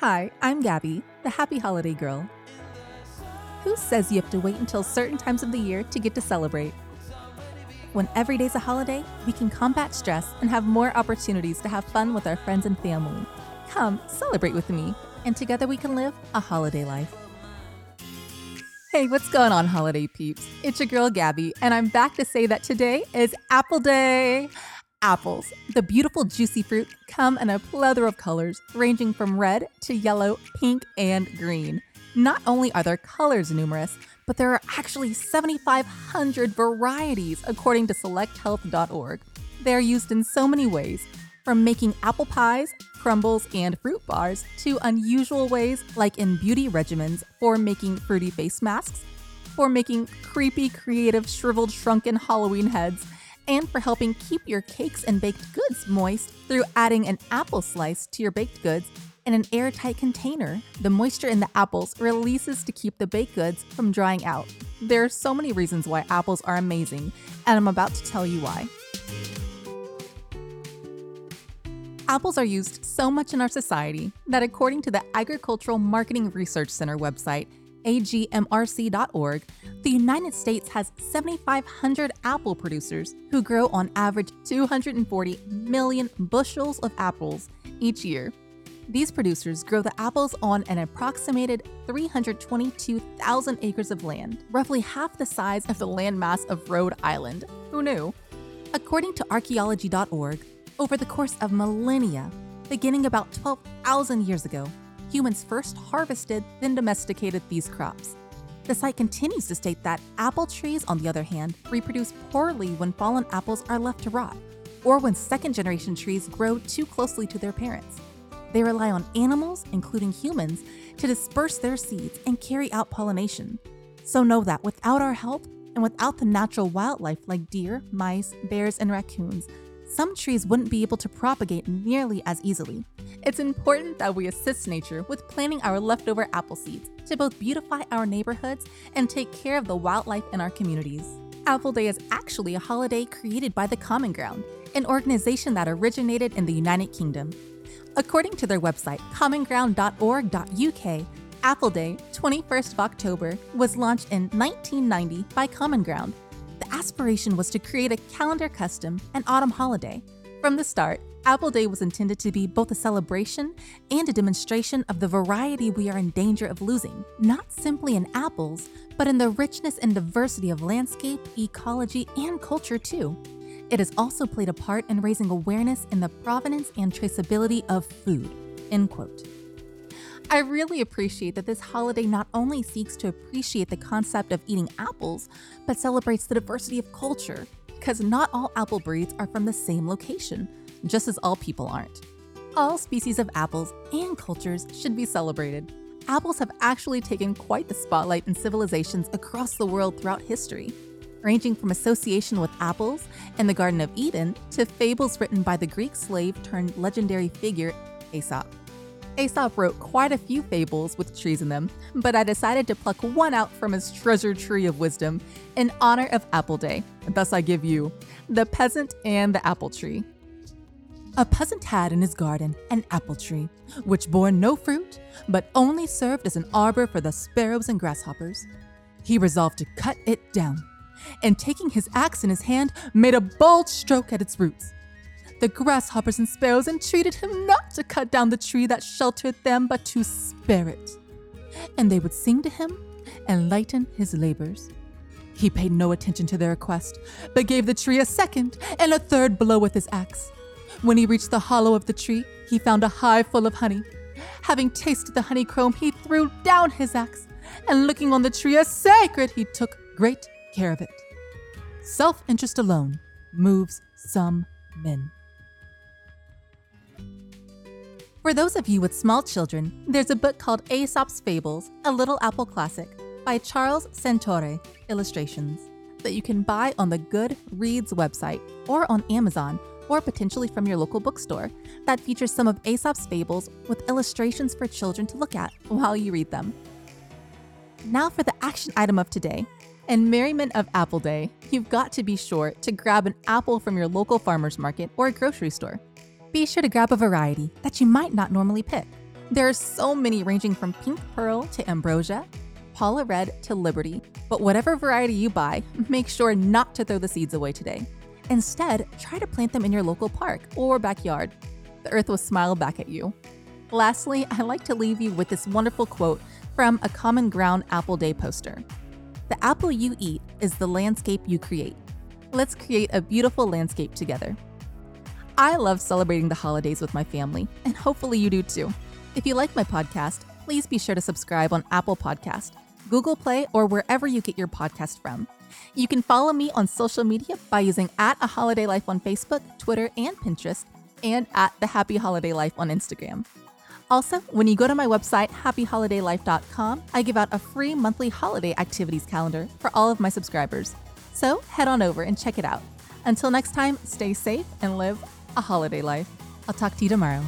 Hi, I'm Gabby, the happy holiday girl. Who says you have to wait until certain times of the year to get to celebrate? When every day's a holiday, we can combat stress and have more opportunities to have fun with our friends and family. Come, celebrate with me, and together we can live a holiday life. Hey, what's going on, holiday peeps? It's your girl Gabby, and I'm back to say that today is Apple Day. Apples, the beautiful juicy fruit, come in a plethora of colors, ranging from red to yellow, pink, and green. Not only are their colors numerous, but there are actually 7,500 varieties according to selecthealth.org. They are used in so many ways, from making apple pies, crumbles, and fruit bars to unusual ways like in beauty regimens for making fruity face masks, for making creepy, creative, shriveled, shrunken Halloween heads, and for helping keep your cakes and baked goods moist through adding an apple slice to your baked goods in an airtight container. The moisture in the apples releases to keep the baked goods from drying out. There are so many reasons why apples are amazing, and I'm about to tell you why. Apples are used so much in our society that, according to the Agricultural Marketing Research Center website, agmrc.org, the United States has 7,500 apple producers who grow on average 240 million bushels of apples each year. These producers grow the apples on an approximated 322,000 acres of land, roughly half the size of the landmass of Rhode Island. Who knew? According to archaeology.org, over the course of millennia, beginning about 12,000 years ago, humans first harvested, then domesticated these crops. The site continues to state that apple trees, on the other hand, reproduce poorly when fallen apples are left to rot, or when second generation trees grow too closely to their parents. They rely on animals, including humans, to disperse their seeds and carry out pollination. So know that without our help, and without the natural wildlife like deer, mice, bears, and raccoons, some trees wouldn't be able to propagate nearly as easily. It's important that we assist nature with planting our leftover apple seeds to both beautify our neighborhoods and take care of the wildlife in our communities. Apple Day is actually a holiday created by the Common Ground, an organization that originated in the United Kingdom. According to their website, commonground.org.uk, Apple Day, 21st of October, was launched in 1990 by Common Ground aspiration was to create a calendar custom and autumn holiday. From the start, Apple Day was intended to be both a celebration and a demonstration of the variety we are in danger of losing, not simply in apples, but in the richness and diversity of landscape, ecology, and culture too. It has also played a part in raising awareness in the provenance and traceability of food. End quote. I really appreciate that this holiday not only seeks to appreciate the concept of eating apples, but celebrates the diversity of culture, because not all apple breeds are from the same location, just as all people aren't. All species of apples and cultures should be celebrated. Apples have actually taken quite the spotlight in civilizations across the world throughout history, ranging from association with apples and the Garden of Eden to fables written by the Greek slave turned legendary figure Aesop. Aesop wrote quite a few fables with trees in them, but I decided to pluck one out from his treasure tree of wisdom in honor of Apple Day. Thus, I give you The Peasant and the Apple Tree. A peasant had in his garden an apple tree, which bore no fruit, but only served as an arbor for the sparrows and grasshoppers. He resolved to cut it down, and taking his axe in his hand, made a bold stroke at its roots. The grasshoppers and sparrows entreated him not to cut down the tree that sheltered them, but to spare it. And they would sing to him and lighten his labors. He paid no attention to their request, but gave the tree a second and a third blow with his axe. When he reached the hollow of the tree, he found a hive full of honey. Having tasted the honeycomb, he threw down his axe, and looking on the tree as sacred, he took great care of it. Self interest alone moves some men. For those of you with small children, there's a book called Aesop's Fables, A Little Apple Classic by Charles Santore Illustrations that you can buy on the Goodreads website or on Amazon or potentially from your local bookstore that features some of Aesop's fables with illustrations for children to look at while you read them. Now for the action item of today. In merriment of Apple Day, you've got to be sure to grab an apple from your local farmer's market or grocery store be sure to grab a variety that you might not normally pick. There are so many ranging from pink pearl to ambrosia, Paula red to liberty, but whatever variety you buy, make sure not to throw the seeds away today. Instead, try to plant them in your local park or backyard. The earth will smile back at you. Lastly, I like to leave you with this wonderful quote from a Common Ground Apple Day poster. The apple you eat is the landscape you create. Let's create a beautiful landscape together. I love celebrating the holidays with my family, and hopefully you do too. If you like my podcast, please be sure to subscribe on Apple Podcast, Google Play, or wherever you get your podcast from. You can follow me on social media by using at a holiday life on Facebook, Twitter, and Pinterest, and at the Happy Holiday Life on Instagram. Also, when you go to my website, happyholidaylife.com, I give out a free monthly holiday activities calendar for all of my subscribers. So head on over and check it out. Until next time, stay safe and live a holiday life. I'll talk to you tomorrow.